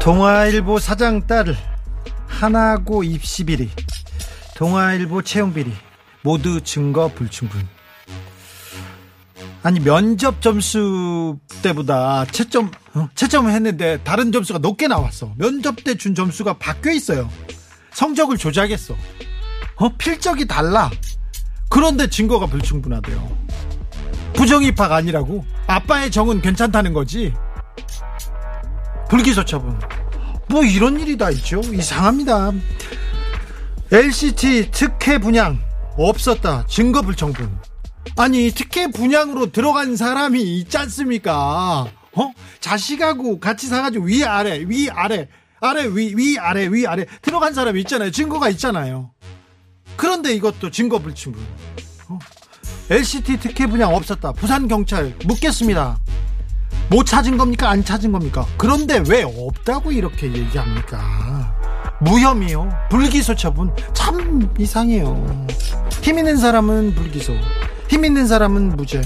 동아일보 사장 딸 하나고 입시 비리 동아일보 채용 비리 모두 증거 불충분. 아니 면접 점수 때보다 채점 어? 채점을 했는데 다른 점수가 높게 나왔어. 면접 때 준 점수가 바뀌어 있어요. 성적을 조작했어. 어? 필적이 달라. 그런데 증거가 불충분하대요. 부정 입학 아니라고? 아빠의 정은 괜찮다는 거지 불기소 처분. 뭐 이런 일이 다 있죠. 이상합니다. LCT 특혜 분양 없었다. 증거 불청분. 아니 특혜 분양으로 들어간 사람이 있지 않습니까? 어? 자식하고 같이 사가지고 위 아래 위 아래 아래 위 위 아래 위 아래 들어간 사람이 있잖아요. 증거가 있잖아요. 그런데 이것도 증거 불충분. 어? LCT 특혜 분양 없었다. 부산 경찰 묻겠습니다. 못 찾은 겁니까? 안 찾은 겁니까? 그런데 왜 없다고 이렇게 얘기합니까? 무혐의요. 불기소 처분. 참 이상해요. 힘 있는 사람은 불기소. 힘 있는 사람은 무죄.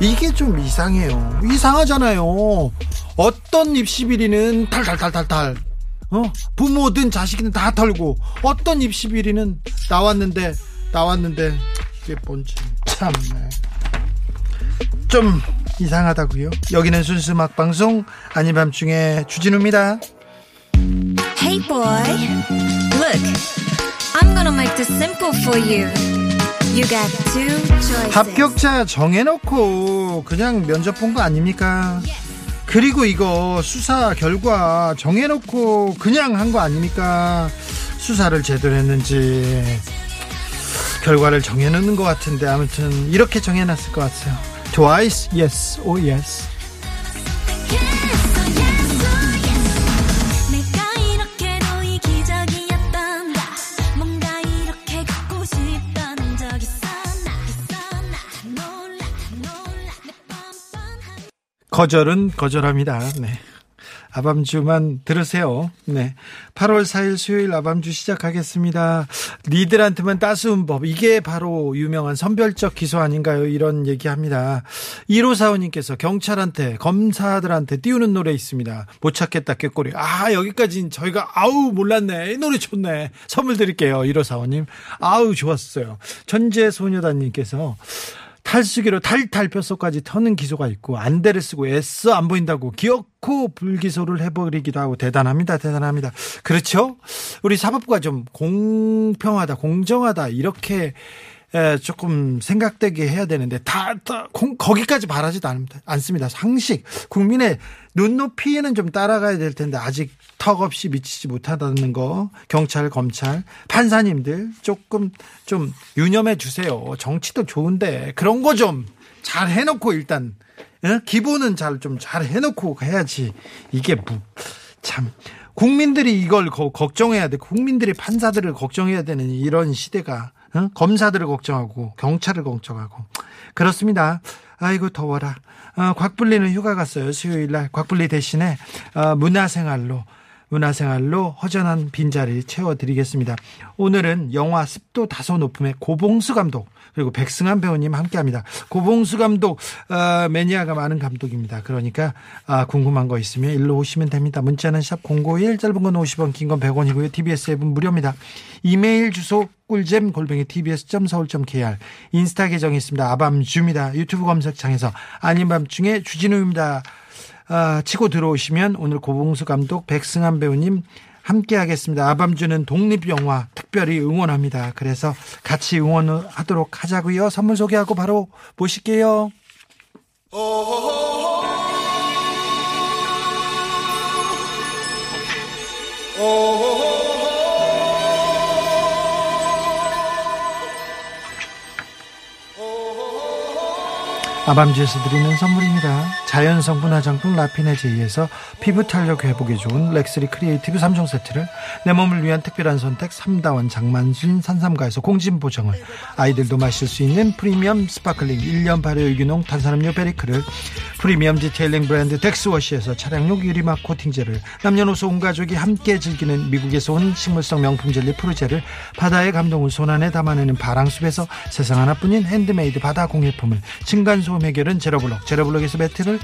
이게 좀 이상해요. 이상하잖아요. 어떤 입시비리는 탈탈탈탈탈. 어? 부모든 자식이든 다 털고 어떤 입시비리는 나왔는데 나왔는데 이게 뭔지 참네. 좀 이상하다고요. 여기는 순수 음악 방송 아닌 밤중에 주진우입니다. Hey boy, look, I'm gonna make this simple for you. You got two choices. 합격자 정해놓고 그냥 면접 본 거 아닙니까? 그리고 이거 수사 결과 정해놓고 그냥 한 거 아닙니까? 수사를 제대로 했는지 결과를 정해놓는 것 같은데 아무튼 이렇게 정해놨을 것 같아요. Oh 놀라 놀라. 내 뻔뻔한 거절은 거절합니다. 네. 아밤주만 들으세요. 네. 8월 4일 수요일 아밤주 시작하겠습니다. 니들한테만 따스운 법. 이게 바로 유명한 선별적 기소 아닌가요? 이런 얘기 합니다. 1545님께서 경찰한테, 검사들한테 띄우는 노래 있습니다. 못 찾겠다, 꾀꼬리. 아, 여기까지는 저희가, 아우, 몰랐네. 이 노래 좋네. 선물 드릴게요. 1545님. 아우, 좋았어요. 천재 소녀단님께서 탈수기로 탈탈 뼛속까지 터는 기소가 있고 안대를 쓰고 애써 안 보인다고 기어코 불기소를 해버리기도 하고 대단합니다. 대단합니다. 그렇죠? 우리 사법부가 좀 공평하다 공정하다 이렇게 에, 조금 생각되게 해야 되는데 다, 다 공- 거기까지 바라지도 않습니다. 상식 국민의 눈높이에는 좀 따라가야 될 텐데 아직 턱없이 미치지 못하다는 거 경찰 검찰 판사님들 조금 좀 유념해 주세요. 정치도 좋은데 그런 거 좀 잘 해놓고 일단 어? 기본은 잘 좀 잘 해놓고 해야지 이게 뭐, 참 국민들이 이걸 거- 걱정해야 돼. 국민들이 판사들을 걱정해야 되는 이런 시대가 어? 검사들을 걱정하고 경찰을 걱정하고 그렇습니다. 아이고 더워라. 어, 곽불리는 휴가 갔어요. 수요일 날 곽불리 대신에 어, 문화생활로 문화생활로 허전한 빈자리 채워드리겠습니다. 오늘은 영화 습도 다소 높음의 고봉수 감독 그리고 백승환 배우님 함께합니다. 고봉수 감독 어, 매니아가 많은 감독입니다. 그러니까 아, 궁금한 거 있으면 일로 오시면 됩니다. 문자는 샵 #051 짧은 건 50원, 긴 건 100원이고요. TBS 앱은 무료입니다. 이메일 주소 꿀잼 골뱅이 tbs.서울.kr 인스타 계정이 있습니다. 아밤주입니다. 유튜브 검색창에서 아닌 밤중에 주진우입니다. 아, 치고 들어오시면 오늘 고봉수 감독 백승환 배우님 함께 하겠습니다. 아밤주는 독립영화 특별히 응원합니다. 그래서 같이 응원하도록 하자고요. 선물 소개하고 바로 모실게요. 아밤주에서 드리는 선물입니다. 자연 성분 화장품 라피네제이에서 피부 탄력 회복에 좋은 렉스리 크리에이티브 3종 세트를 내 몸을 위한 특별한 선택 3다원 장만진 산삼가에서 공진 보정을 아이들도 마실 수 있는 프리미엄 sparkling 1년 발효 유기농 탄산음료 베리크를 프리미엄 detailing 브랜드 덱스워시에서 차량용 유리막 코팅제를 남녀노소 온 가족이 함께 즐기는 미국에서 온 식물성 명품 젤리 프로제를 바다의 감동을 손안에 담아내는 바랑숲에서 세상 하나뿐인 핸드메이드 바다 공예품을 층간소음 해결은 제로블럭 제로블럭에서 매트를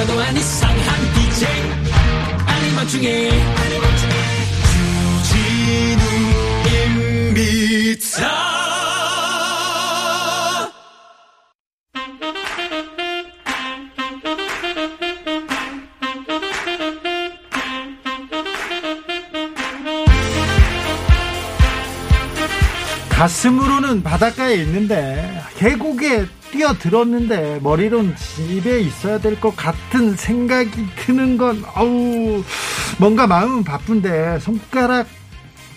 안 이상한 DJ. 아니면 중에. 주진우 임비차 가슴으로는 바닷가에 있는데 계곡에 뛰어들었는데 머리로는 집에 있어야 될 것 같은 생각이 드는 건 어우 뭔가 마음은 바쁜데 손가락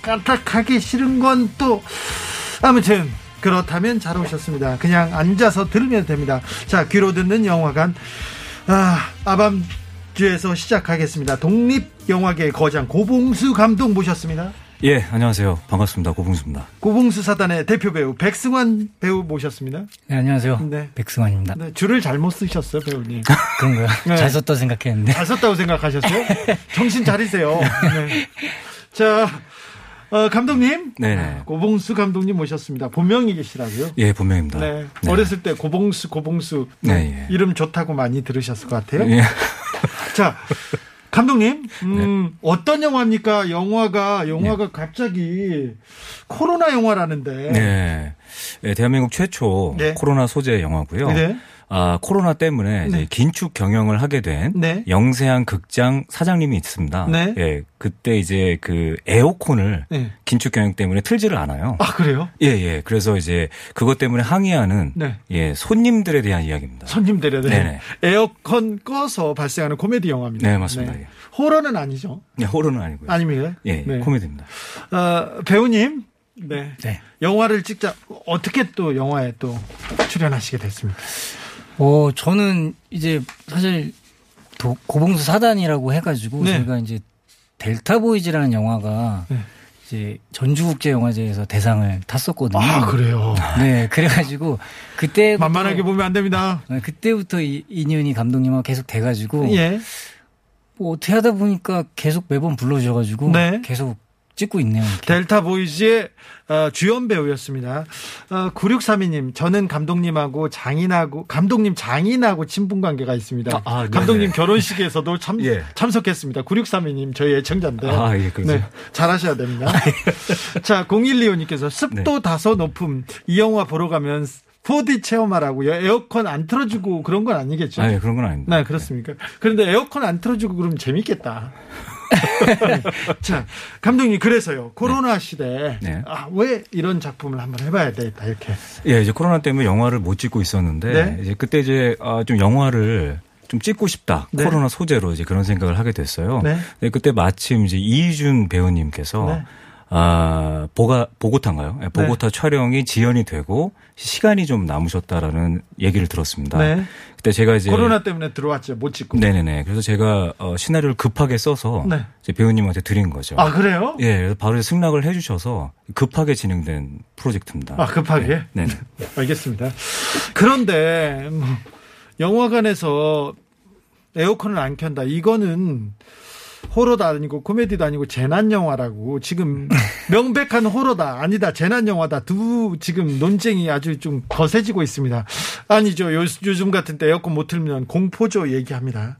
까딱하기 싫은 건 또 아무튼 그렇다면 잘 오셨습니다. 그냥 앉아서 들으면 됩니다. 자 귀로 듣는 영화관 아 아밤 주에서 시작하겠습니다. 독립 영화계 거장 고봉수 감독 모셨습니다. 예, 안녕하세요. 반갑습니다. 고봉수입니다. 고봉수 사단의 대표 배우 백승환 배우 모셨습니다. 네, 안녕하세요. 네. 백승환입니다. 네, 줄을 잘못 쓰셨어요, 배우님. 그런가요? 네. 잘 썼다 생각했는데. 잘 썼다고 생각하셨어요? 정신 차리세요. 네. 자, 어, 감독님. 네네. 고봉수 감독님 모셨습니다. 본명이 계시라고요? 예, 본명입니다. 네. 네. 어렸을 때 고봉수, 고봉수. 네, 예. 이름 좋다고 많이 들으셨을 것 같아요. 예. 자, 감독님, 음, 어떤 영화입니까? 영화가, 영화가 갑자기 코로나 영화라는데. 네. 예, 대한민국 최초 네. 코로나 소재 영화고요. 네. 아, 코로나 때문에 이제 네. 긴축 경영을 하게 된 네. 영세한 극장 사장님이 있습니다. 네. 예, 그때 이제 그 에어컨을 네. 긴축 경영 때문에 틀지를 않아요. 아, 그래요? 예, 예. 그래서 이제 그것 때문에 항의하는 네. 예, 손님들에 대한 이야기입니다. 손님들에 대해 네네. 에어컨 꺼서 발생하는 코미디 영화입니다. 네, 맞습니다. 예. 호러는 아니죠? 예, 호러는 아니고요. 아닙니까? 예, 네. 코미디입니다. 어, 배우님, 네. 네. 영화를 찍자 어떻게 또 영화에 또 출연하시게 됐습니까? 어, 저는 이제 사실 도- 고봉수 사단이라고 해가지고 네. 저희가 이제 델타 보이즈라는 영화가 네. 이제 전주국제영화제에서 대상을 탔었거든요. 아 그래요. 네, 그래가지고 그때 만만하게 보면 안 됩니다. 그때부터 이- 인연이 감독님하고 계속 돼가지고 예. 뭐 어떻게 하다 보니까 계속 매번 불러주셔가지고 네. 계속 찍고 있네요. 이렇게. 델타 보이즈의 어, 주연 배우였습니다. 어, 9632님, 저는 감독님하고 장인하고, 감독님 장인하고 친분 관계가 있습니다. 아, 아, 네네. 감독님 결혼식에서도 참, 예. 참석했습니다. 9632님, 저희 애청자인데. 아, 예? 네, 잘하셔야 됩니다. 자, 0125님께서 습도 다소 높음, 이 영화 보러 가면 4D 체험하라고요. 에어컨 안 틀어주고 그런 건 아니겠죠? 아, 예, 그런 건 아닙니다. 네, 그렇습니까? 그런데 에어컨 안 틀어주고 그러면 재밌겠다. 자, 감독님, 그래서요. 코로나 시대에, 네. 아, 왜 이런 작품을 한번 해봐야 되겠다, 이렇게. 예, 이제 코로나 때문에 영화를 못 찍고 있었는데 네. 이제 그때 이제 아, 좀 영화를 좀 찍고 싶다. 네. 코로나 소재로 이제 그런 생각을 하게 됐어요. 네. 네, 그때 마침 이제 이준 배우님께서 네. 아, 보가 보고타인가요? 예, 보고타 촬영이 지연이 되고 시간이 좀 남으셨다라는 얘기를 들었습니다. 네. 그때 제가 이제 코로나 때문에 들어왔죠. 못 찍고. 네네네. 그래서 제가 어, 시나리오를 급하게 써서 네. 이제 배우님한테 드린 거죠. 아, 그래요? 예, 그래서 바로 승낙을 해 주셔서 급하게 진행된 프로젝트입니다. 아, 급하게? 네. 네. 알겠습니다. 그런데, 뭐, 영화관에서 에어컨을 안 켠다. 이거는 호러도 아니고 코미디도 아니고 재난 영화라고 지금 명백한 호러다 아니다 재난 영화다 두 지금 논쟁이 아주 좀 거세지고 있습니다. 아니죠 요, 요즘 같은 때 에어컨 못 틀면 공포조 얘기합니다.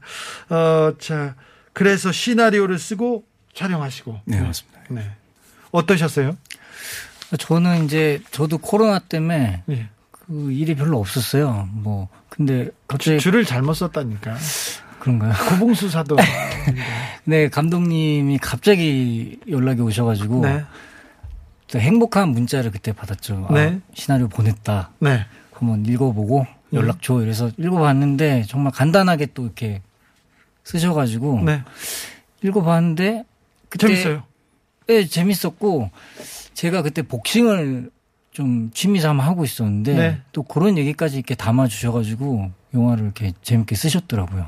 어자 그래서 시나리오를 쓰고 촬영하시고 네, 맞습니다. 네 어떠셨어요? 저는 이제 저도 코로나 때문에 예. 그 일이 별로 없었어요. 뭐 근데 갑자기 줄을 잘못 썼다니까. 그런가요? 고봉수 사도. 네, 감독님이 갑자기 연락이 오셔가지고 네. 또 행복한 문자를 그때 받았죠. 아, 네. 시나리오 보냈다. 네. 한번 읽어보고 연락 줘. 이래서 읽어봤는데 정말 간단하게 또 이렇게 쓰셔가지고 네. 읽어봤는데 그때 재밌어요. 네, 재밌었고 제가 그때 복싱을 좀 취미 삼아 하고 있었는데 네. 또 그런 얘기까지 이렇게 담아 주셔가지고 영화를 이렇게 재밌게 쓰셨더라고요.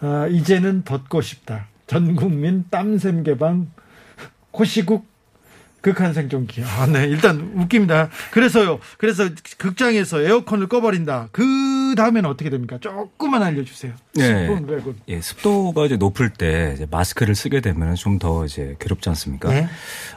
아, 이제는 벗고 싶다. 전 국민 땀샘 개방 코시국 극한 생존기. 아, 네. 일단 웃깁니다. 그래서요. 그래서 극장에서 에어컨을 꺼버린다. 그 다음에는 어떻게 됩니까? 조금만 알려주세요. 네. 10분, 100분. 예, 습도가 이제 높을 때 이제 마스크를 쓰게 되면 좀 더 이제 괴롭지 않습니까? 네.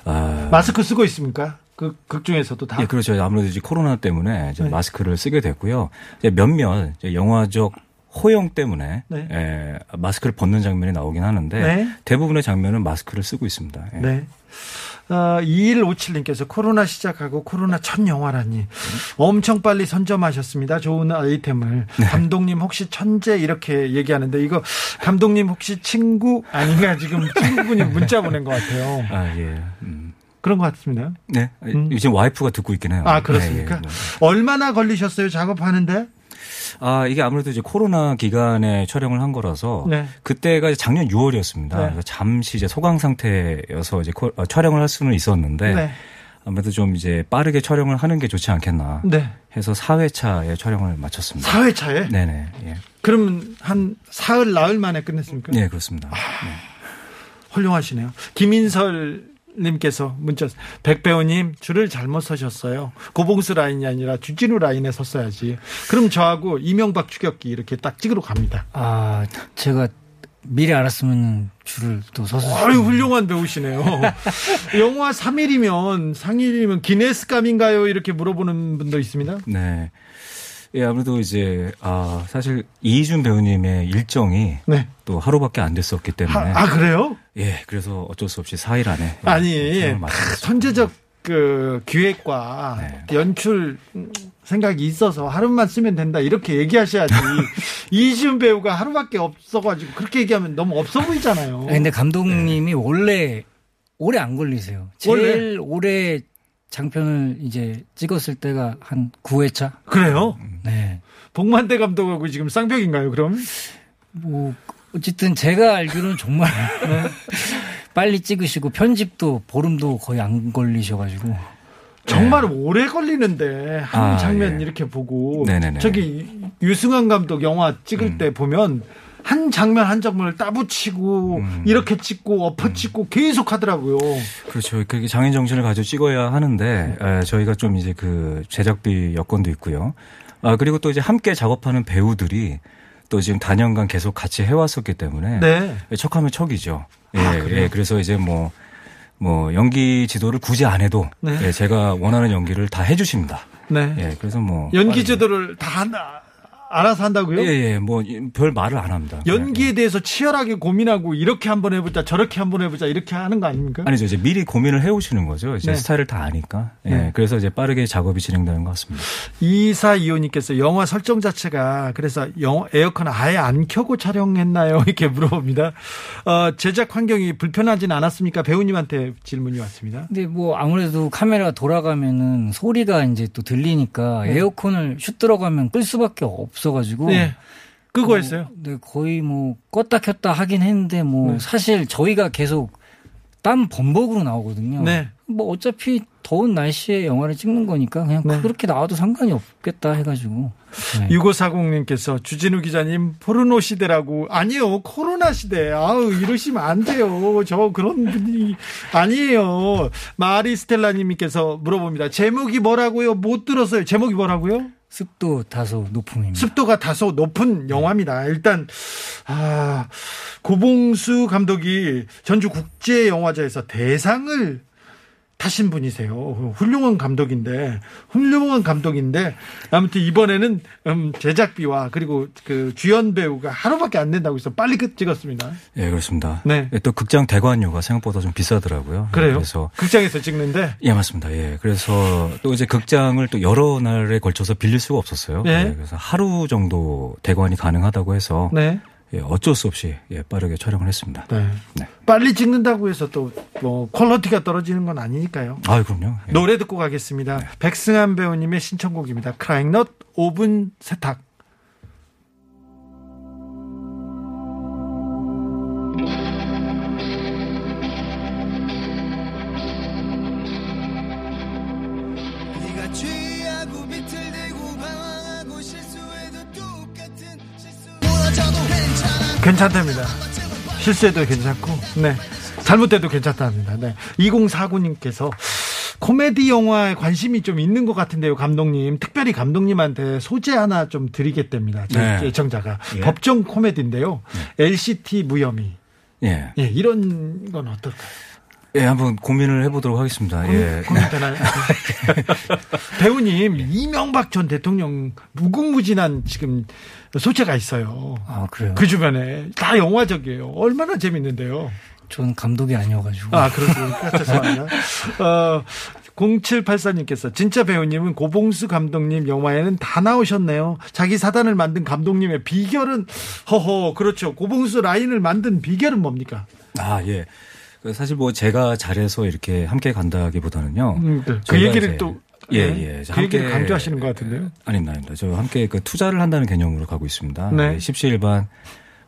아, 마스크 쓰고 있습니까? 그 극 중에서도 다. 예, 그렇죠. 아무래도 이제 코로나 때문에 이제 네. 마스크를 쓰게 됐고요. 이제 몇몇 이제 영화적 호용 때문에 네. 예, 마스크를 벗는 장면이 나오긴 하는데 네. 대부분의 장면은 마스크를 쓰고 있습니다. 예. 네. 어, 2157님께서 코로나 시작하고 코로나 첫 영화라니 엄청 빨리 선점하셨습니다. 좋은 아이템을. 네. 감독님 혹시 천재 이렇게 얘기하는데 이거 감독님 혹시 친구 아닌가 지금 친구분이 문자 보낸 것 같아요. 아, 예. 음. 그런 것 같습니다. 네. 음. 지금 와이프가 듣고 있긴 해요. 아, 그렇습니까? 예, 예, 뭐. 얼마나 걸리셨어요? 작업하는데? 아, 이게 아무래도 이제 코로나 기간에 촬영을 한 거라서 네. 그때가 이제 작년 6월이었습니다. 네. 그래서 잠시 이제 소강 상태여서 이제 코- 어, 촬영을 할 수는 있었는데 네. 아무래도 좀 이제 빠르게 촬영을 하는 게 좋지 않겠나 네. 해서 4회차에 촬영을 마쳤습니다. 4회차에? 네네. 예. 그러면 한 사흘, 나흘 만에 끝냈습니까? 네, 그렇습니다. 아. 네. 훌륭하시네요. 김인설 님께서 문자 백배우님 줄을 잘못 서셨어요. 고봉수 라인이 아니라 주진우 라인에 섰어야지. 그럼 저하고 이명박 추격기 이렇게 딱 찍으러 갑니다. 아 제가 미리 알았으면 줄을 또 서서 아유 훌륭한 배우시네요. 영화 3일이면 상일이면 기네스감인가요? 이렇게 물어보는 분도 있습니다. 네. 예, 아무래도 이제 아 사실 이희준 배우님의 일정이 네. 또 하루밖에 안 됐었기 때문에 아, 아, 그래요? 예, 그래서 어쩔 수 없이 4일 안에 아니 마쳤습니다. 선제적 그 기획과 네. 연출 생각이 있어서 하루만 쓰면 된다 이렇게 얘기하셔야지 이지훈 배우가 하루밖에 없어가지고 그렇게 얘기하면 너무 없어 보이잖아요. 아니, 근데 감독님이 원래 오래 안 걸리세요. 제일 오래 장편을 이제 찍었을 때가 한 9회차? 그래요? 네. 복만대 감독하고 지금 쌍벽인가요? 그럼 뭐 어쨌든 제가 알기로는 정말 네. 빨리 찍으시고 편집도 보름도 거의 안 걸리셔가지고 정말 오래 걸리는데 한 아, 장면 예. 이렇게 보고 네네네. 저기 유승환 감독 영화 찍을 음. 때 보면 한 장면 한 장면을 따붙이고 음. 이렇게 찍고 엎어 찍고 계속 하더라고요. 그렇죠. 그게 장인 정신을 가지고 찍어야 하는데 에, 저희가 좀 이제 그 제작비 여건도 있고요. 아 그리고 또 이제 함께 작업하는 배우들이 또 지금 단연간 계속 같이 해왔었기 때문에 네. 척하면 척이죠. 예, 아, 그래요? 예, 그래서 이제 뭐, 뭐, 연기 지도를 굳이 안 해도, 네. 예, 제가 원하는 연기를 다 해주십니다. 네. 예, 그래서 뭐. 연기 제도를 다 한- 알아서 한다고요? 예, 예, 뭐, 별 말을 안 합니다. 연기에 예, 대해서 치열하게 고민하고 이렇게 한번 해보자 저렇게 한번 해보자 이렇게 하는 거 아닙니까? 예. 아니죠. 이제 미리 고민을 해오시는 거죠. 이제 네. 스타일을 다 아니까. 예, 네. 그래서 이제 빠르게 작업이 진행되는 것 같습니다. 이사 이호님께서 영화 설정 자체가 그래서 영, 에어컨 아예 안 켜고 촬영했나요? 이렇게 물어봅니다. 어, 제작 환경이 불편하진 않았습니까? 배우님한테 질문이 왔습니다. 근데 뭐 아무래도 카메라가 돌아가면은 소리가 이제 또 들리니까 네. 에어컨을 슛 들어가면 끌 수밖에 없어 가지고 네. 그거 했어요. 네, 거의 뭐 껐다 켰다 하긴 했는데 뭐 네. 사실 저희가 계속 땀 범벅으로 나오거든요. 네. 뭐 어차피 더운 날씨에 영화를 찍는 거니까 그냥 네. 그렇게 나와도 상관이 없겠다 해가지고. 네. 6540님께서 주진우 기자님 포르노 시대라고 아니요 코로나 시대 아우 이러시면 안 돼요 저 그런 분이 아니에요 마리 스텔라님께서 물어봅니다 제목이 뭐라고요 못 들었어요 제목이 뭐라고요 습도 다소 높음입니다. 습도가 다소 높은 영화입니다. 일단 아 고봉수 감독이 전주 국제 영화제에서 대상을 타신 분이세요. 훌륭한 감독인데 훌륭한 감독인데 아무튼 이번에는 음, 제작비와 그리고 그 주연 배우가 하루밖에 안 된다고 해서 빨리 끝 찍었습니다. 예, 그렇습니다. 네. 예, 또 극장 대관료가 생각보다 좀 비싸더라고요. 그래요? 그래서 극장에서 찍는데 예, 맞습니다. 예. 그래서 또 이제 극장을 또 여러 날에 걸쳐서 빌릴 수가 없었어요. 네. 예, 그래서 하루 정도 대관이 가능하다고 해서 네. 예, 어쩔 수 없이 예, 빠르게 촬영을 했습니다. 네. 네. 빨리 찍는다고 해서 또 뭐 퀄리티가 떨어지는 건 아니니까요. 아, 그럼요. 예. 노래 듣고 가겠습니다. 백승환 배우님의 신청곡입니다. 크라잉넛 5분 세탁. 괜찮답니다. 실수해도 괜찮고, 네. 잘못돼도 괜찮답니다. 네. 2049님께서 코미디 영화에 관심이 좀 있는 것 같은데요, 감독님. 특별히 감독님한테 소재 하나 좀 드리겠답니다. 저희 네. 예청자가. 예. 법정 코미디인데요. LCT 무혐의. 예. 예, 이런 건 어떨까요? 예, 한번 고민을 해보도록 하겠습니다. 예. 고민되나요? 배우님, 이명박 전 대통령 무궁무진한 지금 소재가 있어요. 아 그래요. 그 주변에 다 영화적이에요. 얼마나 재밌는데요. 전 감독이 아니어가지고. 아, 그렇습니까? 죄송합니다. 어, 0784님께서 진짜 배우님은 고봉수 감독님 영화에는 다 나오셨네요. 자기 사단을 만든 감독님의 비결은 허허 그렇죠. 고봉수 라인을 만든 비결은 뭡니까? 아, 예. 그 사실 뭐 제가 잘해서 이렇게 함께 간다기보다는요. 음, 그 저희가 얘기를 또 예, 네. 예. 그 얘기를 강조하시는 것 같은데요. 아닙니다, 아닙니다. 저 함께 그 투자를 한다는 개념으로 가고 있습니다. 네. 예, 십시일반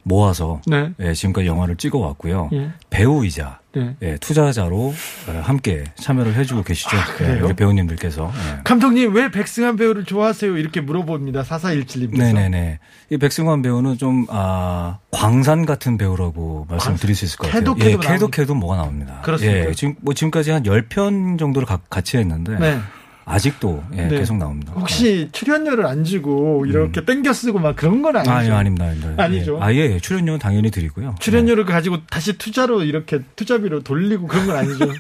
모아서 네. 예, 지금까지 영화를 찍어 왔고요. 예. 배우이자 네. 예, 투자자로 어, 함께 참여를 해주고 계시죠. 아? 예, 우리 배우님들께서. 예. 감독님 왜 백승환 배우를 좋아하세요? 이렇게 물어봅니다. 4417님께서. 네네네. 이 백승환 배우는 좀, 아, 광산 같은 배우라고 말씀드릴 수 있을 것 같아요. 캐도 예? 캐도 뭐가 나옵니다. 그렇습니까? 예, 지금, 뭐 지금까지 한 10편 정도를 가- 같이 했는데. 네. 아직도 예, 네. 계속 나옵니다. 혹시 출연료를 안 주고 이렇게 땡겨 쓰고 막 그런 건 아니죠? 아, 예, 아닙니다, 아닙니다. 아니죠. 예. 아, 예, 예. 출연료는 당연히 드리고요. 출연료를 가지고 다시 투자로 이렇게 투자비로 돌리고 그런 건 아니죠?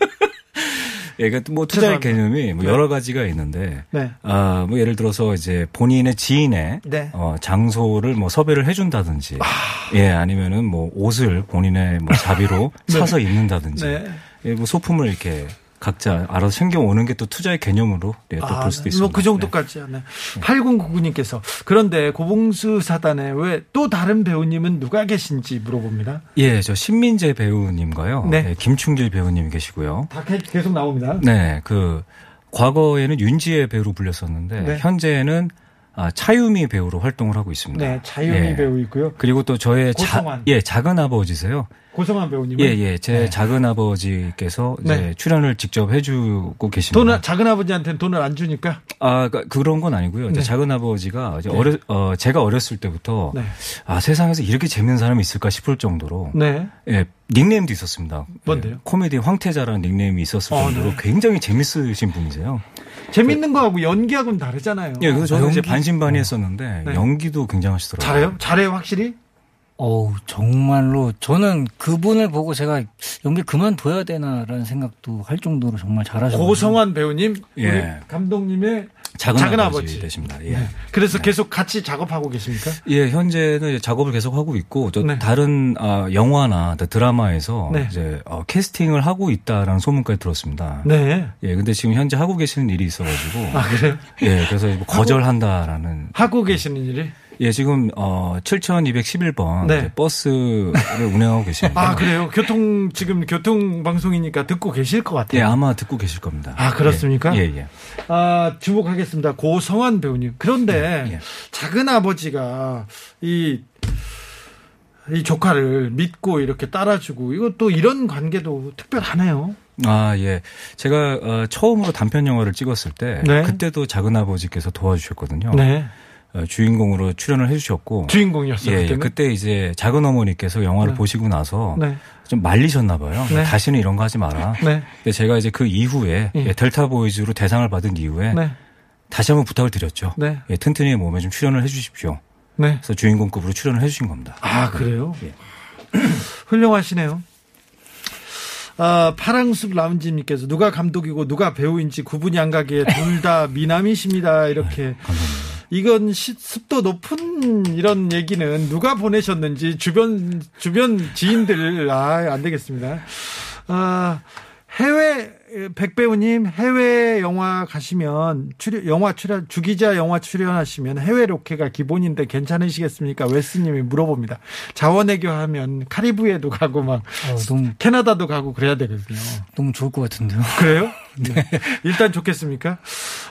예, 그러니까 뭐 투자의 죄송합니다. 개념이 뭐 네. 여러 가지가 있는데, 네. 아, 뭐 예를 들어서 이제 본인의 지인의 네. 어, 장소를 뭐 섭외를 해준다든지, 아. 예, 아니면은 뭐 옷을 본인의 뭐 자비로 네. 사서 입는다든지, 네. 예, 뭐 소품을 이렇게 각자 알아서 챙겨오는 게 또 투자의 개념으로 예, 또볼 수도 있습니다. 뭐 그 정도까지야. 네. 8099님께서 그런데 고봉수 사단에 왜 또 다른 배우님은 누가 계신지 물어봅니다. 네. 예, 저 신민재 배우님과요, 네. 예, 김충길 배우님 계시고요. 다 계- 계속 나옵니다. 네, 그 과거에는 윤지혜 배우로 불렸었는데 네. 현재는 아, 차유미 배우로 활동을 하고 있습니다. 네, 자유미 예. 배우 있고요. 그리고 또 저의 자, 고성환. 예, 작은 아버지세요. 고성환 배우님. 예, 예, 제 작은 아버지께서 이제 네. 출연을 직접 해주고 계십니다. 돈을 작은 아버지한테는 돈을 안 주니까. 아, 그런건 아니고요. 이제 네. 작은 아버지가 이제 어려, 어, 제가 어렸을 때부터 네. 아, 세상에서 이렇게 재밌는 사람이 있을까 싶을 정도로 네. 예, 닉네임도 있었습니다. 뭔데요? 예, 코미디 황태자라는 닉네임이 있었을 어, 정도로 네. 굉장히 재밌으신 분이세요. 재밌는 거하고 연기하고는 다르잖아요. 예, 그래서 저는 아, 이제 연기- 반신반의 했었는데 네. 연기도 굉장하시더라고요. 잘해요? 잘해요, 확실히? 어우 정말로 저는 그분을 보고 제가 연기 그만둬야 되나라는 생각도 할 정도로 정말 잘하셨어요. 고성환 배우님, 예. 감독님의 작은, 작은 아버지, 아버지. 되십니다. 예. 네. 그래서 계속 같이 작업하고 계십니까? 예, 현재는 작업을 계속 하고 있고 또 네. 다른 아, 영화나 또 드라마에서 네. 이제 어, 캐스팅을 하고 있다라는 소문까지 들었습니다. 네. 예, 근데 지금 현재 하고 계시는 일이 있어가지고 아, 그래요? 예, 그래서 뭐 거절한다라는 하고 계시는 일이? 예, 지금 어 7,211번 네. 버스를 운행하고 계십니다. 아, 그래요? 교통, 지금 교통 방송이니까 듣고 계실 것 같아요. 예, 아마 듣고 계실 겁니다. 아, 그렇습니까? 예, 예. 예. 아, 주목하겠습니다. 고성환 배우님. 그런데 예. 작은 아버지가 이, 이 조카를 믿고 이렇게 따라주고 이것도 이런 관계도 특별하네요. 아, 예. 제가 어, 처음으로 단편 영화를 찍었을 때 네. 그때도 작은 아버지께서 도와주셨거든요. 네. 어, 주인공으로 출연을 해주셨고. 주인공이었어요. 예, 예. 그때 이제 작은 어머니께서 영화를 네. 보시고 나서 네. 좀 말리셨나 봐요. 네. 다시는 이런 거 하지 마라. 네. 근데 제가 이제 그 이후에 예. 예, 델타 보이즈로 대상을 받은 이후에 네. 다시 한번 부탁을 드렸죠. 네. 예, 튼튼이의 몸에 좀 출연을 해주십시오. 네. 그래서 주인공급으로 출연을 해주신 겁니다. 아, 그래요? 예. 훌륭하시네요. 아, 파랑숲 라운지님께서 누가 감독이고 누가 배우인지 구분이 안 가게 둘 다 미남이십니다. 이렇게. 이건 시- 습도 높은 이런 얘기는 누가 보내셨는지 주변, 주변 지인들, 아, 안 되겠습니다. 아, 해외 백배우님 해외 영화 가시면 출연 영화 출연 주기자 영화 출연하시면 해외 로케가 기본인데 괜찮으시겠습니까? 웨스님이 물어봅니다. 자원외교 하면 카리브해도 가고 막 어, 너무 캐나다도 가고 그래야 되거든요. 너무 좋을 것 같은데요. 그래요? 네. 일단 좋겠습니까?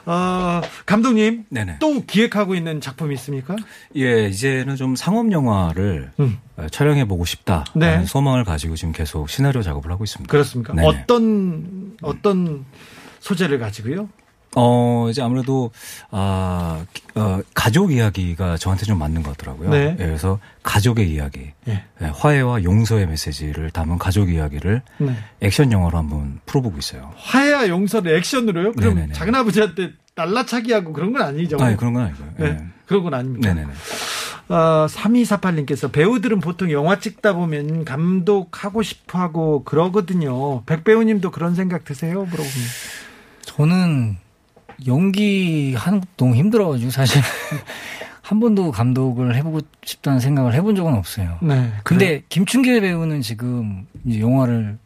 어, 감독님 네네. 또 기획하고 있는 작품이 있습니까? 예, 이제는 좀 상업 영화를 음. 어, 촬영해 보고 싶다. 네. 라는 소망을 가지고 지금 계속 시나리오 작업을 하고 있습니다. 그렇습니까? 네네. 어떤 어떤 소재를 가지고요? 어, 이제 아무래도, 아, 기- 어, 가족 이야기가 저한테 좀 맞는 것 같더라고요. 네. 예, 그래서 가족의 이야기, 예. 예, 화해와 용서의 메시지를 담은 가족 이야기를 네. 액션 영화로 한번 풀어보고 있어요. 화해와 용서를 액션으로요? 그럼 네네네. 작은아버지한테 날라차기하고 그런 건 아니죠? 아, 그런 건 아니고요. 네. 예. 그런 건 아닙니다. 네네네. 어, 3248님께서 배우들은 보통 영화 찍다 보면 감독하고 싶어 하고 그러거든요. 백배우님도 그런 생각 드세요? 물어봅니다. 저는 연기 하는 것도 너무 힘들어가지고 사실 한 번도 감독을 해보고 싶다는 생각을 해본 적은 없어요. 네. 근데 김춘길 배우는 지금 이제 영화를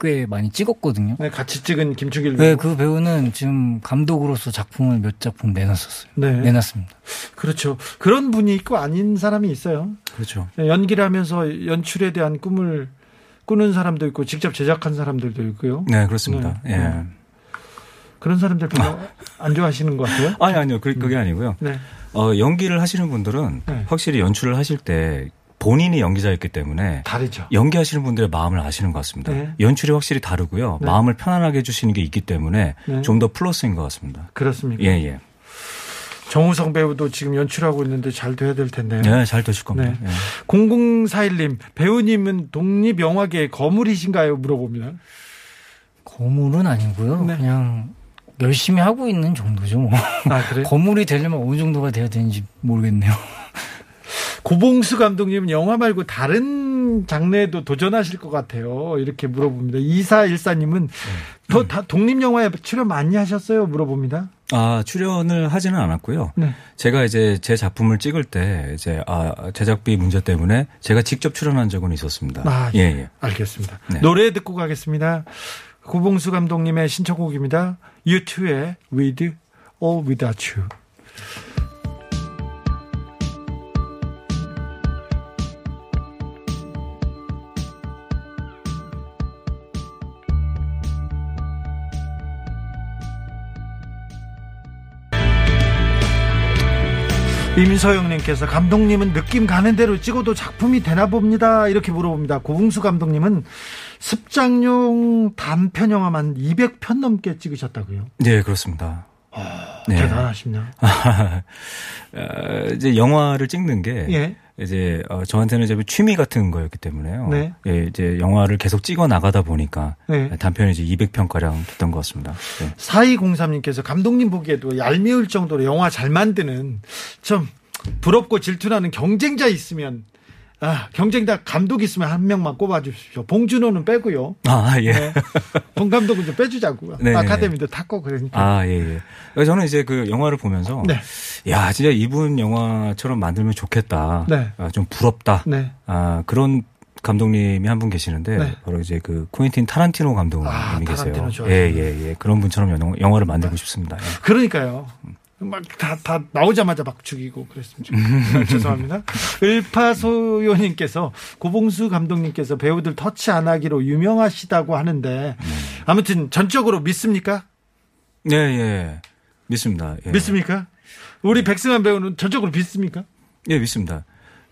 꽤 많이 찍었거든요. 네, 같이 찍은 김충길 네, 배우. 그 배우는 지금 감독으로서 작품을 몇 작품 내놨었어요. 네. 내놨습니다. 그렇죠. 그런 분이 있고 아닌 사람이 있어요. 그렇죠. 연기를 하면서 연출에 대한 꿈을 꾸는 사람도 있고 직접 제작한 사람들도 있고요. 네, 그렇습니다. 네. 예. 네. 그런 사람들 별로 안 좋아하시는 것 같아요. 아니, 아니요. 그, 그게 아니고요. 네. 어, 연기를 하시는 분들은 네. 확실히 연출을 하실 때 본인이 연기자였기 때문에 다르죠. 연기하시는 분들의 마음을 아시는 것 같습니다. 네. 연출이 확실히 다르고요. 네. 마음을 편안하게 해주시는 게 있기 때문에 네. 좀더 플러스인 것 같습니다. 그렇습니까? 예, 예. 정우성 배우도 지금 연출하고 있는데 잘 돼야 될 텐데요. 네, 잘 되실 겁니다. 네. 예. 0041님, 배우님은 독립영화계의 거물이신가요? 물어봅니다. 거물은 아니고요. 네. 그냥 열심히 하고 있는 정도죠. 뭐. 아, 그래? 거물이 되려면 어느 정도가 돼야 되는지 모르겠네요. 고봉수 감독님은 영화 말고 다른 장르에도 도전하실 것 같아요. 이렇게 물어봅니다. 2414님은 더 다 독립영화에 출연 많이 하셨어요? 물어봅니다. 아, 출연을 하지는 않았고요. 네. 제가 이제 제 작품을 찍을 때 이제 아, 제작비 문제 때문에 제가 직접 출연한 적은 있었습니다. 아, 예, 예. 알겠습니다. 네. 노래 듣고 가겠습니다. 고봉수 감독님의 신청곡입니다. U2의 With or Without You. 임서영님께서 감독님은 느낌 가는 대로 찍어도 작품이 되나 봅니다. 이렇게 물어봅니다. 고봉수 감독님은 습장용 단편 영화만 200편 넘게 찍으셨다고요. 네, 그렇습니다. 네. 대단하십니다. 어, 이제 영화를 찍는 게 예. 이제 어, 저한테는 이제 취미 같은 거였기 때문에요. 네. 예, 이제 영화를 계속 찍어 나가다 보니까 네. 단편이 이제 200편 가량 됐던 것 같습니다. 네. 4203님께서 감독님 보기에도 얄미울 정도로 영화 잘 만드는 좀 부럽고 질투나는 경쟁자 있으면 아, 경쟁자 감독 있으면 한 명만 꼽아 주십시오. 봉준호는 빼고요. 아, 예. 네. 봉 감독은 좀 빼주자고요. 네, 아카데미도 탔고 그러니까. 아, 예, 예. 저는 이제 그 영화를 보면서 네. 야, 진짜 이분 영화처럼 만들면 좋겠다. 네. 아, 좀 부럽다. 네. 아, 그런 감독님이 한 분 계시는데 네. 바로 이제 그 코엔틴 타란티노 감독님이 아, 계세요. 예, 예, 예. 그런 분처럼 영- 영화를 만들고 싶습니다. 예. 그러니까요. 막다다 나오자마자 막 죽이고 좋겠어요. 아, 죄송합니다. 을파소요님께서 고봉수 감독님께서 배우들 터치 안 하기로 유명하시다고 하는데 아무튼 전적으로 믿습니까? 예, 예. 믿습니다. 예. 믿습니까? 우리 백승환 배우는 전적으로 믿습니까? 예, 믿습니다.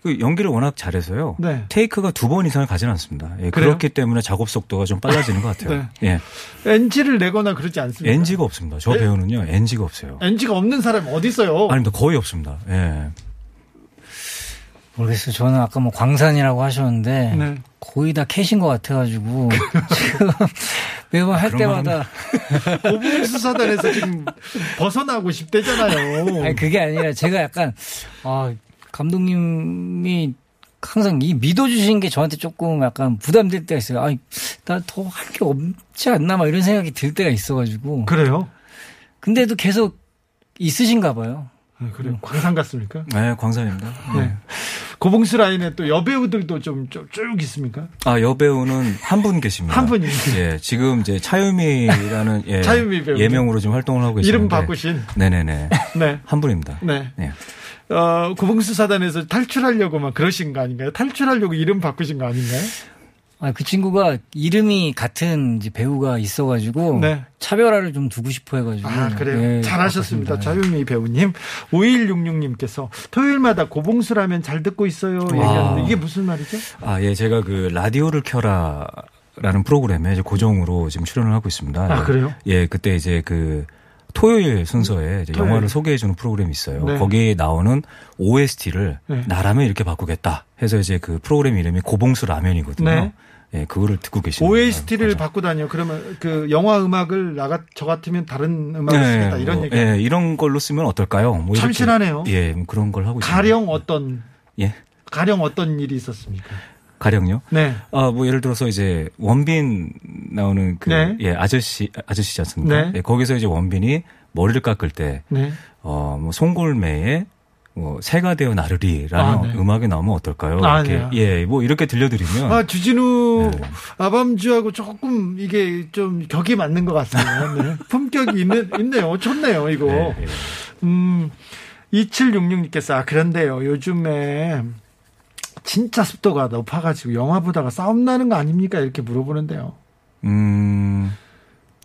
그 연기를 워낙 잘해서요. 네. 테이크가 두 번 이상을 가진 않습니다. 예? 그렇기 때문에 작업 속도가 좀 빨라지는 것 같아요. 예. NG를 내거나 그러지 않습니까? NG가 없습니다. 저 네. 배우는요, NG가 없어요. NG가 없는 사람이 어디 있어요? 아닙니다. 거의 없습니다. 예. 모르겠어요. 저는 아까 뭐 광산이라고 하셨는데 네. 거의 다 캐신 것 같아가지고 지금 매번 할거 때마다 고봉수 사단에서 지금 벗어나고 싶대잖아요. 아니 그게 아니라 제가 약간 아 감독님이 항상 이 믿어주신 게 저한테 조금 약간 부담될 때가 있어요. 아니 나더 할 게 없지 않나 막 이런 생각이 들 때가 있어가지고 그래요? 근데도 계속 있으신가 봐요. 네, 그래요. 광산 같습니까? 네, 광산입니다. 네. 네. 고봉수 라인에 또 여배우들도 좀 쭉 있습니까? 아, 여배우는 한 분 계십니다. 한 분이. 예, 지금 이제 차유미라는 예, 차유미 배우. 예명으로 지금 활동을 하고 계시는데 이름 바꾸신. 네네네. 네. 한 분입니다. 네. 예. 어, 고봉수 사단에서 탈출하려고 막 그러신 거 아닌가요? 탈출하려고 이름 바꾸신 거 아닌가요? 아, 그 친구가 이름이 같은 이제 배우가 있어가지고 네. 차별화를 좀 두고 싶어 해가지고. 아, 그래요? 예, 잘하셨습니다. 자유미 배우님. 5166님께서 토요일마다 고봉수라면 잘 듣고 있어요. 얘기하는데 이게 무슨 말이죠? 아, 예, 제가 그 라디오를 켜라. 라는 프로그램에 이제 고정으로 지금 출연을 하고 있습니다. 아, 그래요? 예, 그때 이제 그 토요일 순서에 토요일. 영화를 소개해주는 프로그램이 있어요. 네. 거기에 나오는 OST를 네. 나라면 이렇게 바꾸겠다 해서 이제 그 프로그램 이름이 고봉수 라면이거든요. 네. 예, 그거를 듣고 계시는 OST를 거죠. 바꾸다니요. 그러면 그 영화 음악을 나가 저 같으면 다른 음악을 쓰겠다 이런 뭐, 얘기. 예, 이런 걸로 쓰면 어떨까요? 뭐 참신하네요. 예, 뭐 그런 걸 하고 있습니다. 가령 어떤 예, 가령 어떤 일이 있었습니까? 가령요. 네. 아, 뭐 예를 들어서 이제 원빈 나오는 그 네. 예, 아저씨 아저씨지 않습니까? 네. 예, 거기서 이제 원빈이 머리를 깎을 때 네. 어, 뭐 송골매의 뭐 새가 되어 나르리라는 아, 네. 음악이 나오면 어떨까요? 아, 이렇게 네. 예, 뭐 이렇게 들려드리면 아, 주진우 네. 아밤주하고 조금 이게 좀 격이 맞는 것 같습니다. 네. 품격이 있는, 있네요. 좋네요, 이거. 예, 예. 음, 2766님께서, 아, 그런데요. 요즘에 진짜 습도가 높아가지고 영화 보다가 싸움 나는 거 아닙니까? 이렇게 물어보는데요. 음,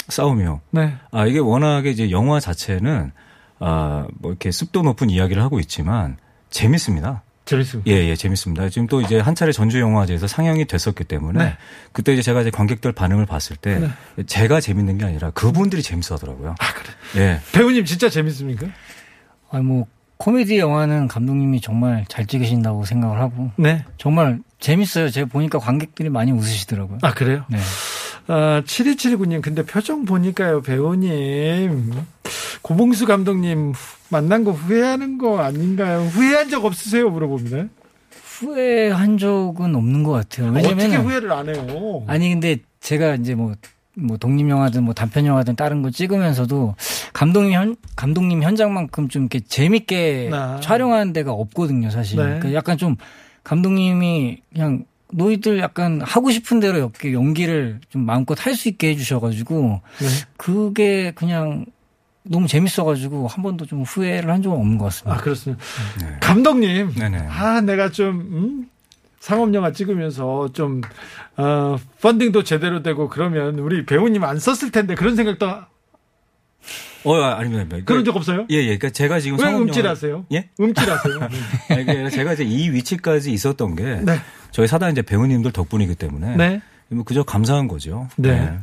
싸움이요. 네. 아, 이게 워낙에 이제 영화 자체는 아, 뭐 이렇게 습도 높은 이야기를 하고 있지만 재밌습니다. 재밌습니다. 예, 예, 재밌습니다. 지금 또 이제 한 차례 전주 영화제에서 상영이 됐었기 때문에 네. 그때 이제 제가 이제 관객들 반응을 봤을 때 네. 제가 재밌는 게 아니라 그분들이 재밌어 하더라고요. 아, 그래. 예. 배우님 진짜 재밌습니까? 아니, 뭐, 코미디 영화는 감독님이 정말 잘 찍으신다고 생각을 하고. 네. 정말 재밌어요. 제가 보니까 관객들이 많이 웃으시더라고요. 아, 그래요? 네. 아, 7279님, 근데 표정 보니까요, 배우님. 고봉수 감독님 만난 거 후회하는 거 아닌가요? 후회한 적 없으세요? 물어봅니다. 후회한 적은 없는 것 같아요. 어떻게 왜냐면 후회를 안 해요? 아니 근데 제가 이제 뭐, 뭐 독립 영화든 뭐 단편 영화든 다른 거 찍으면서도 감독님 현 감독님 현장만큼 좀 이렇게 재밌게 아. 촬영하는 데가 없거든요, 사실. 네. 그러니까 약간 좀 감독님이 그냥 너희들 약간 하고 싶은 대로 이렇게 연기를 좀 마음껏 할 수 있게 해주셔가지고 네. 그게 그냥 너무 재밌어가지고 한 번도 좀 후회를 한 적은 없는 것 아, 같습니다. 그렇습니다. 네. 감독님. 네네. 아, 내가 좀, 음? 상업 영화 찍으면서 좀, 어, 펀딩도 제대로 되고 그러면 우리 배우님 안 썼을 텐데 그런 생각도 어, 아, 아닙니다. 아닙니다. 그런 적 없어요? 예, 예. 그러니까 제가 지금 왜 상업 영화- 음질하세요? 예? 음질하세요? 아니, 제가 이제 이 위치까지 있었던 게 네. 저희 사단 이제 배우님들 덕분이기 때문에 네. 뭐 그저 감사한 거죠. 네.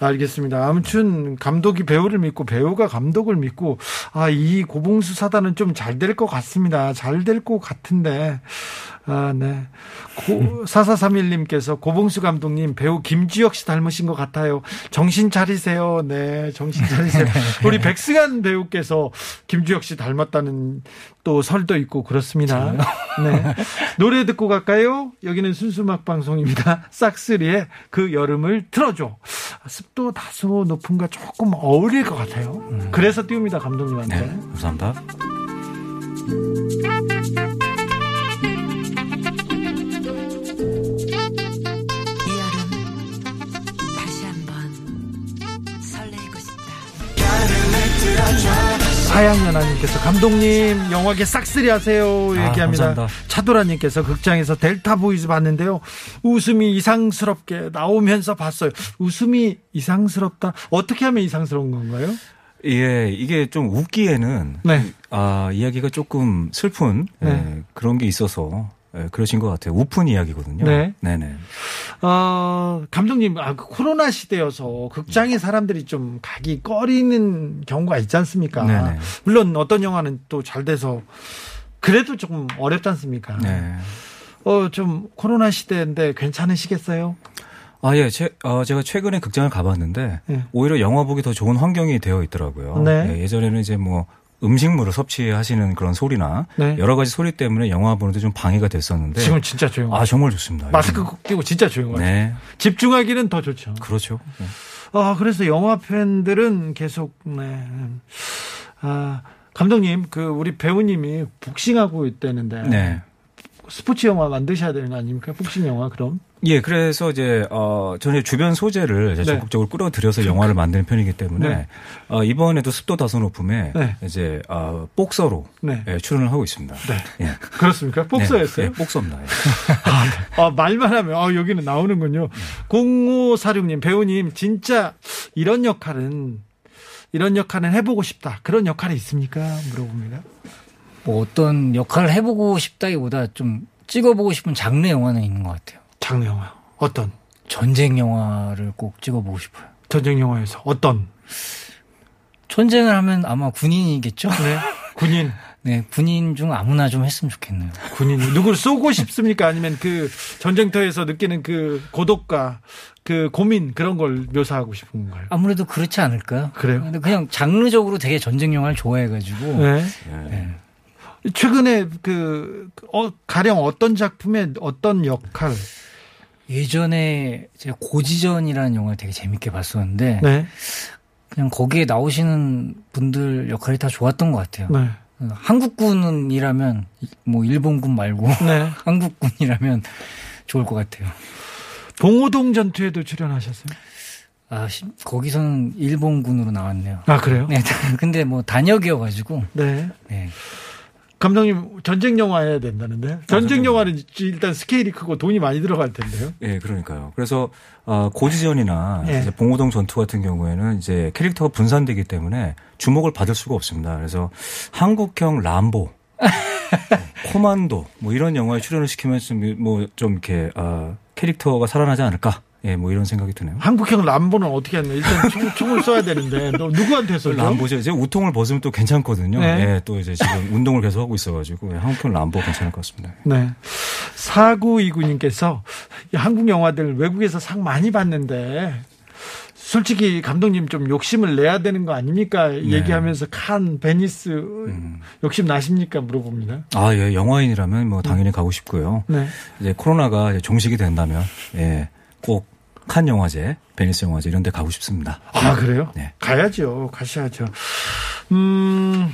알겠습니다. 아무튼 감독이 배우를 믿고 배우가 감독을 믿고 아, 이 고봉수 사단은 좀 잘 될 것 같습니다. 잘 될 것 같은데. 아, 네. 고, 4431님께서 고봉수 감독님 배우 김주혁 씨 닮으신 것 같아요. 정신 차리세요. 네, 정신 차리세요. 우리 백승환 배우께서 김주혁 씨 닮았다는 또 설도 있고 그렇습니다. 네. 노래 듣고 갈까요? 여기는 순수막 방송입니다. 싹스리의 그 여름을 틀어줘. 습도 다소 높은가 조금 어울릴 것 같아요. 그래서 띄웁니다, 감독님한테. 네. 감사합니다. 이 여름 다시 한번 설레이고 싶다. 하양연아님께서 감독님 영화계 싹쓸이 하세요 아, 얘기합니다. 감사합니다. 차도라님께서 극장에서 델타 보이즈 봤는데요. 웃음이 이상스럽게 나오면서 봤어요. 웃음이 이상스럽다. 어떻게 하면 이상스러운 건가요? 예, 이게 좀 웃기에는 네. 아, 이야기가 조금 슬픈 예, 네. 그런 게 있어서 예, 그러신 것 같아요. 우픈 이야기거든요. 네. 네네. 어, 감독님, 아, 그 코로나 시대여서 극장에 사람들이 좀 가기 꺼리는 경우가 있지 않습니까? 네네. 물론 어떤 영화는 또 잘 돼서 그래도 조금 어렵지 않습니까? 네. 어, 좀 코로나 시대인데 괜찮으시겠어요? 아, 예. 제, 어, 제가 최근에 극장을 가봤는데 예. 오히려 영화 보기 더 좋은 환경이 되어 있더라고요. 네. 예, 예전에는 이제 뭐 음식물을 섭취하시는 그런 소리나 네. 여러 가지 소리 때문에 영화 보는데 좀 방해가 됐었는데 지금 진짜 조용. 아 정말 좋습니다. 마스크 끼고 진짜 조용하죠. 네, 집중하기는 더 좋죠. 그렇죠. 네. 아, 그래서 영화 팬들은 계속, 네. 아, 감독님, 그, 우리 배우님이 복싱하고 있다는데. 네. 스포츠 영화 만드셔야 되는 거 아닙니까? 복싱 영화 그럼. 예, 그래서 이제 어 저는 주변 소재를 이제 네. 적극적으로 끌어들여서 영화를 만드는 편이기 때문에 네. 어 이번에도 습도 다소 높음에 네. 이제 어 복서로 네. 예, 출연을 하고 있습니다. 네. 예. 그렇습니까? 복서였어요? 네, 예, 복서입니다. 예. 아, 말만 하면 아, 여기는 나오는군요. 0546님 배우님 진짜 이런 역할은 이런 역할은 해보고 싶다. 그런 역할이 있습니까? 물어봅니다. 뭐 어떤 역할을 해보고 싶다기보다 좀 찍어보고 싶은 장르 영화는 있는 것 같아요. 장르 영화 어떤 전쟁 영화를 꼭 찍어보고 싶어요. 전쟁 영화에서 어떤 전쟁을 하면 아마 군인이겠죠? 네 군인 네, 군인 중 아무나 좀 했으면 좋겠네요. 군인 누구를 쏘고 싶습니까? 아니면 그 전쟁터에서 느끼는 그 고독과 그 고민 그런 걸 묘사하고 싶은 건가요? 아무래도 그렇지 않을까요? 그래요? 근데 그냥 장르적으로 되게 전쟁 영화를 좋아해가지고 네. 네. 최근에 그 어, 가령 어떤 작품에 어떤 역할 예전에 제가 고지전이라는 영화를 되게 재밌게 봤었는데 네. 그냥 거기에 나오시는 분들 역할이 다 좋았던 것 같아요. 네. 한국군이라면 뭐 일본군 말고 네. 한국군이라면 좋을 것 같아요. 봉오동 전투에도 출연하셨어요? 아 시- 거기서는 일본군으로 나왔네요. 아 그래요? 네, 근데 뭐 단역이어가지고 네. 네. 감독님 전쟁 영화 해야 된다는데 전쟁 전쟁 영화는 일단 스케일이 크고 돈이 많이 들어갈 텐데요. 예, 그러니까요. 그래서 어, 고지전이나 예. 이제 봉오동 전투 같은 경우에는 이제 캐릭터가 분산되기 때문에 주목을 받을 수가 없습니다. 그래서 한국형 람보, 어, 코만도 뭐 이런 영화에 출연을 시키면 좀뭐좀 이렇게 어, 캐릭터가 살아나지 않을까? 예, 뭐 이런 생각이 드네요. 한국형 람보는 어떻게 하냐? 일단 총, 총을 쏴야 되는데 뭐 누구한테 쏘죠? 람보죠. 이제 웃통을 벗으면 또 괜찮거든요. 네. 예, 또 이제 지금 운동을 계속 하고 있어가지고 예, 한국형 람보 괜찮을 것 같습니다. 네. 사구 이구님께서 한국 영화들 외국에서 상 많이 받는데 솔직히 감독님 좀 욕심을 내야 되는 거 아닙니까? 얘기하면서 칸, 베니스 음. 욕심 나십니까? 물어봅니다. 아, 예, 영화인이라면 뭐 당연히 가고 싶고요. 네. 이제 코로나가 이제 종식이 된다면 예, 꼭 칸 영화제, 베니스 영화제 이런 데 가고 싶습니다. 아, 그래요? 네. 가야죠. 가셔야죠. 음,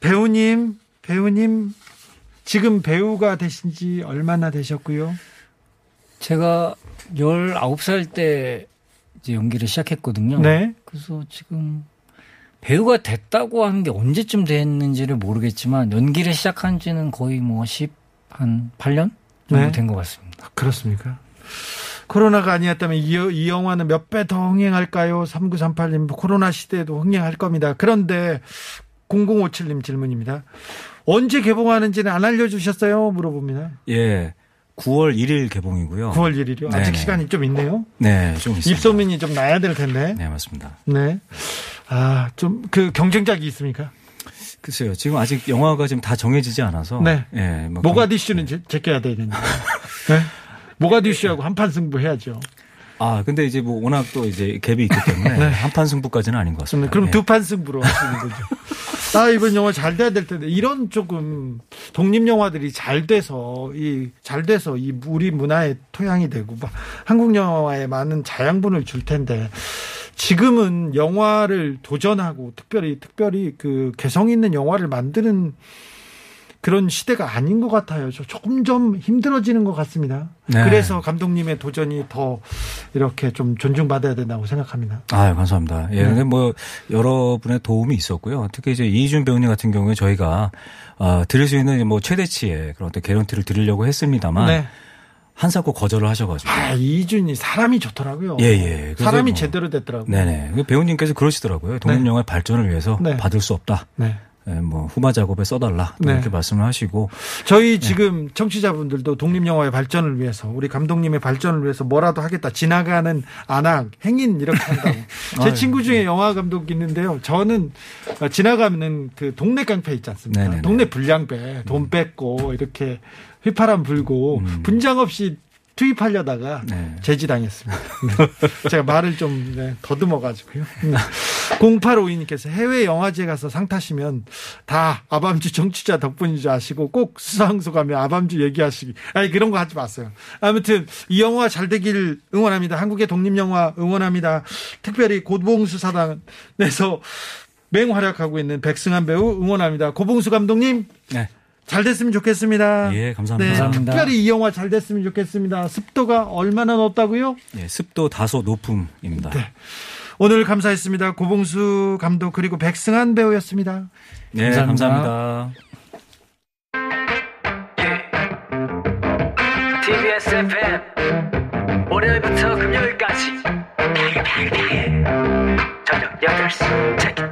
배우님, 배우님, 지금 배우가 되신 지 얼마나 되셨고요? 제가 19살 때 이제 연기를 시작했거든요. 네. 그래서 지금 배우가 됐다고 하는 게 언제쯤 됐는지를 모르겠지만 연기를 시작한 지는 거의 뭐 10, 한 8년 정도 네. 된것 같습니다. 그렇습니까? 코로나가 아니었다면 이, 이 영화는 몇 배 더 흥행할까요? 3938님, 코로나 시대에도 흥행할 겁니다. 그런데 0057님 질문입니다. 언제 개봉하는지는 안 알려주셨어요? 물어봅니다. 예. 9월 1일 개봉이고요. 9월 1일이요. 아직 네네. 시간이 좀 있네요. 네, 좀 있습니다. 입소문이 좀 나야 될 텐데. 네, 맞습니다. 네. 아, 좀 그 경쟁작이 있습니까? 글쎄요. 지금 아직 영화가 지금 다 정해지지 않아서 네. 예, 뭐 모가디슈는 제- 제껴야 되겠네요. 네? 모가디슈하고 한판 승부 해야죠. 아, 근데 이제 뭐 워낙 또 이제 갭이 있기 때문에 한판 승부까지는 아닌 것 같습니다. 네. 그럼 예. 두판 승부로 하시는 거죠. 아, 이번 영화 잘 돼야 될 텐데, 이런 조금 독립 영화들이 잘 돼서, 이, 잘 돼서 이 우리 문화의 토양이 되고, 막 한국 영화에 많은 자양분을 줄 텐데, 지금은 영화를 도전하고, 특별히, 특별히 그 개성 있는 영화를 만드는 그런 시대가 아닌 것 같아요. 저 조금 좀 힘들어지는 것 같습니다. 네. 그래서 감독님의 도전이 더 이렇게 좀 존중받아야 된다고 생각합니다. 아, 감사합니다. 예, 네. 근데 뭐 여러분의 도움이 있었고요. 특히 이제 이준 배우님 같은 경우에 저희가 어, 드릴 수 있는 뭐 최대치의 그런 어떤 개런티를 드리려고 했습니다만 네. 한사코 거절을 하셔가지고. 아, 이준이 사람이 좋더라고요. 예, 예. 사람이 뭐- 제대로 됐더라고요. 네네. 그 배우님께서 그러시더라고요. 독립 영화의 발전을 위해서 네. 받을 수 없다. 네. 예, 뭐 후마 작업에 써달라 또 네. 이렇게 말씀을 하시고 저희 지금 청취자분들도 독립 영화의 발전을 위해서 우리 감독님의 발전을 위해서 뭐라도 하겠다. 지나가는 안악, 행인 이렇게 한다고. 제 아유, 친구 중에 영화 감독 있는데요. 저는 어, 지나가는 그 동네 깡패 있지 않습니까? 네네네. 동네 불량배, 돈 뺏고 이렇게 휘파람 불고 음. 분장 없이 투입하려다가 네. 제지당했습니다. 네. 제가 말을 좀 네, 더듬어 가지고요. 0852님께서 해외 영화제 가서 상 타시면 다 아밤주 정치자 덕분이지 아시고 꼭 수상소 가면 아밤주 얘기하시기. 아니 그런 거 하지 마세요. 아무튼 이 영화 잘 되길 응원합니다. 한국의 독립 영화 응원합니다. 특별히 고봉수 사단에서 맹활약하고 있는 백승한 배우 응원합니다. 고봉수 감독님 네. 잘 됐으면 좋겠습니다. 예, 감사합니다. 네, 감사합니다. 특별히 이 영화 잘 됐으면 좋겠습니다. 습도가 얼마나 높다고요? 예, 습도 다소 높음입니다. 오늘 감사했습니다. 고봉수 감독 그리고 백승한 배우였습니다. 네, 감사합니다. 감사합니다. TBS FM 월요일부터 금요일까지 저녁 8시 체크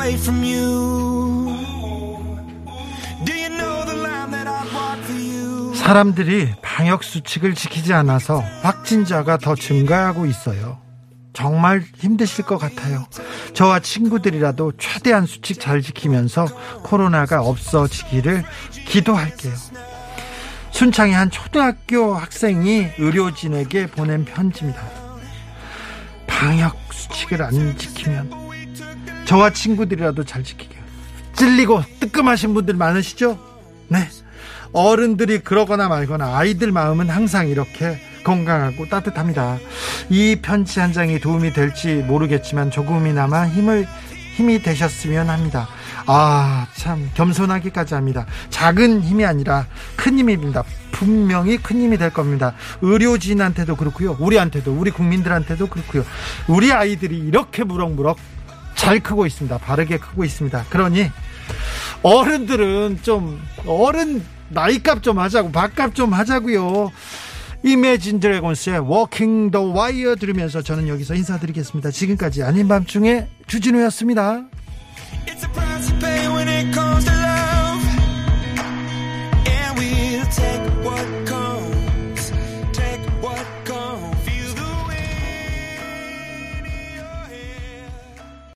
away from you? Do you know the line that I walk for you? 사람들이 방역 수칙을 지키지 않아서 확진자가 더 증가하고 있어요. 정말 힘드실 것 같아요. 저와 친구들이라도 최대한 수칙 잘 지키면서 코로나가 없어지기를 기도할게요. 순창의 한 초등학교 학생이 의료진에게 보낸 편지입니다. 방역 수칙을 안 지키면 저와 친구들이라도 잘 지키게요. 찔리고 뜨끔하신 분들 많으시죠? 네. 어른들이 그러거나 말거나 아이들 마음은 항상 이렇게 건강하고 따뜻합니다. 이 편지 한 장이 도움이 될지 모르겠지만 조금이나마 힘을 힘이 되셨으면 합니다. 아, 참 겸손하기까지 합니다. 작은 힘이 아니라 큰 힘입니다. 분명히 큰 힘이 될 겁니다. 의료진한테도 그렇고요. 우리한테도 우리 국민들한테도 그렇고요. 우리 아이들이 이렇게 무럭무럭 잘 크고 있습니다. 바르게 크고 있습니다. 그러니 어른들은 좀 어른 나이값 좀 하자고 밥값 좀 하자고요. 이매진 드래곤스의 Walking the Wire 들으면서 저는 여기서 인사드리겠습니다. 지금까지 아닌 밤중에 주진우였습니다. take